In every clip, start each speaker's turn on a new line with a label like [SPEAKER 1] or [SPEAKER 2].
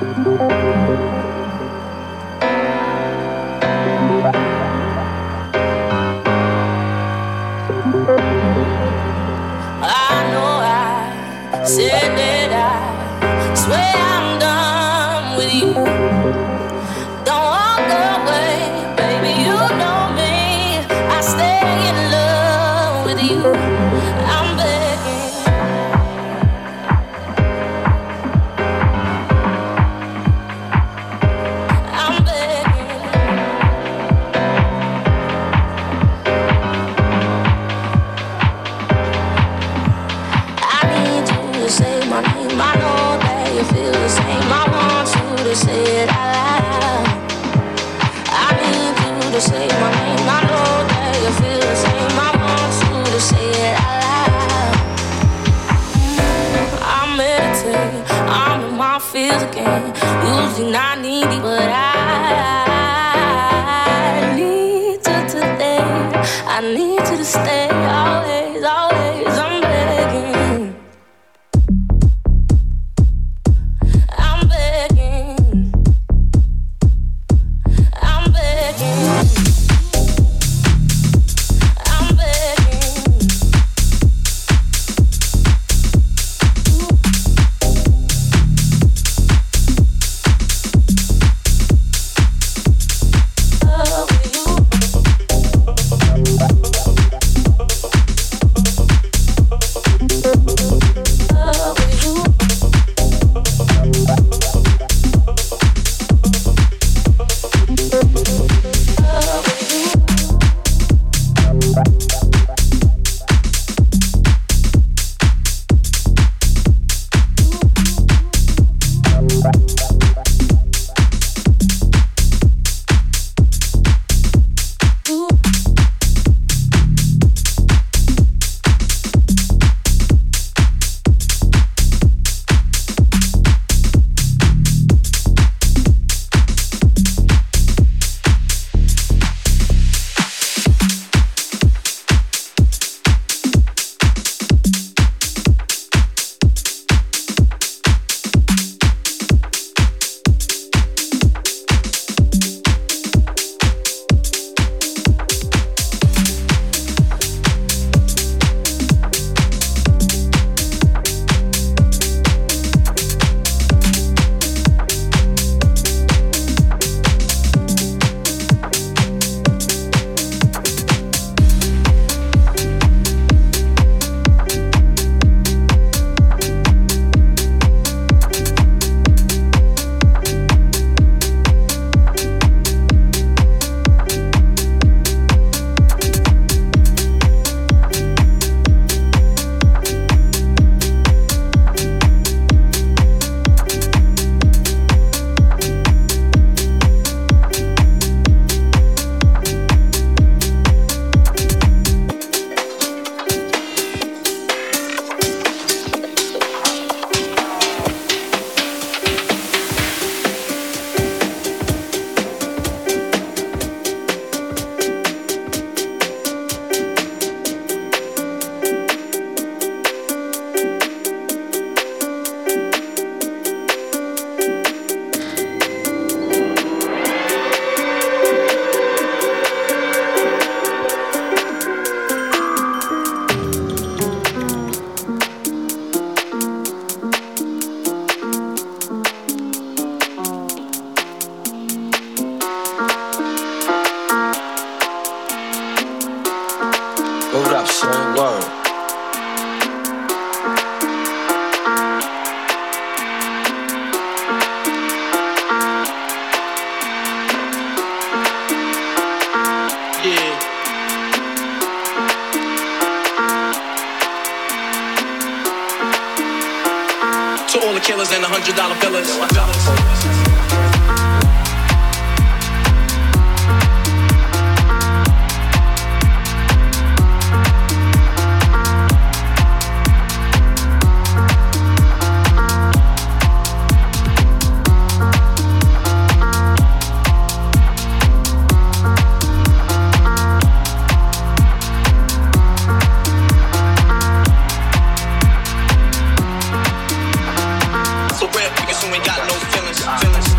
[SPEAKER 1] Música who ain't got no feelings. feelings.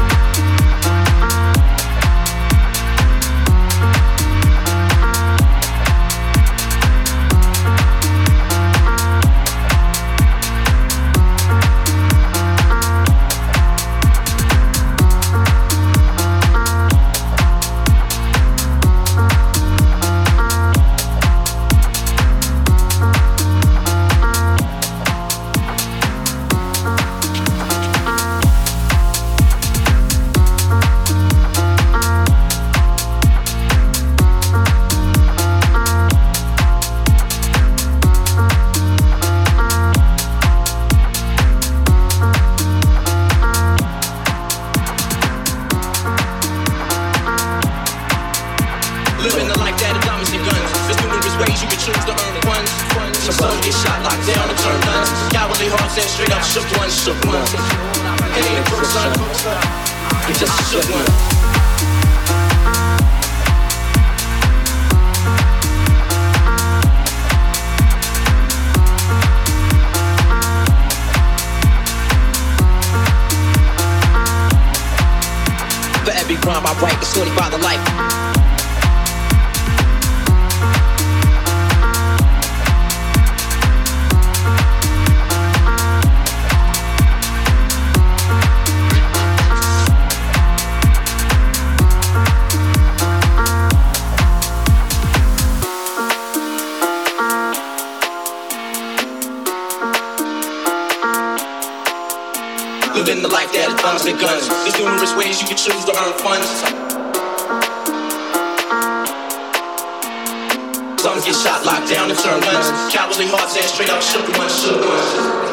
[SPEAKER 2] Living the life that guns and guns. There's numerous ways you can choose to earn funds. Some get shot, locked down, and turn guns. Cowardly hearts and straight up shook ones, shook ones.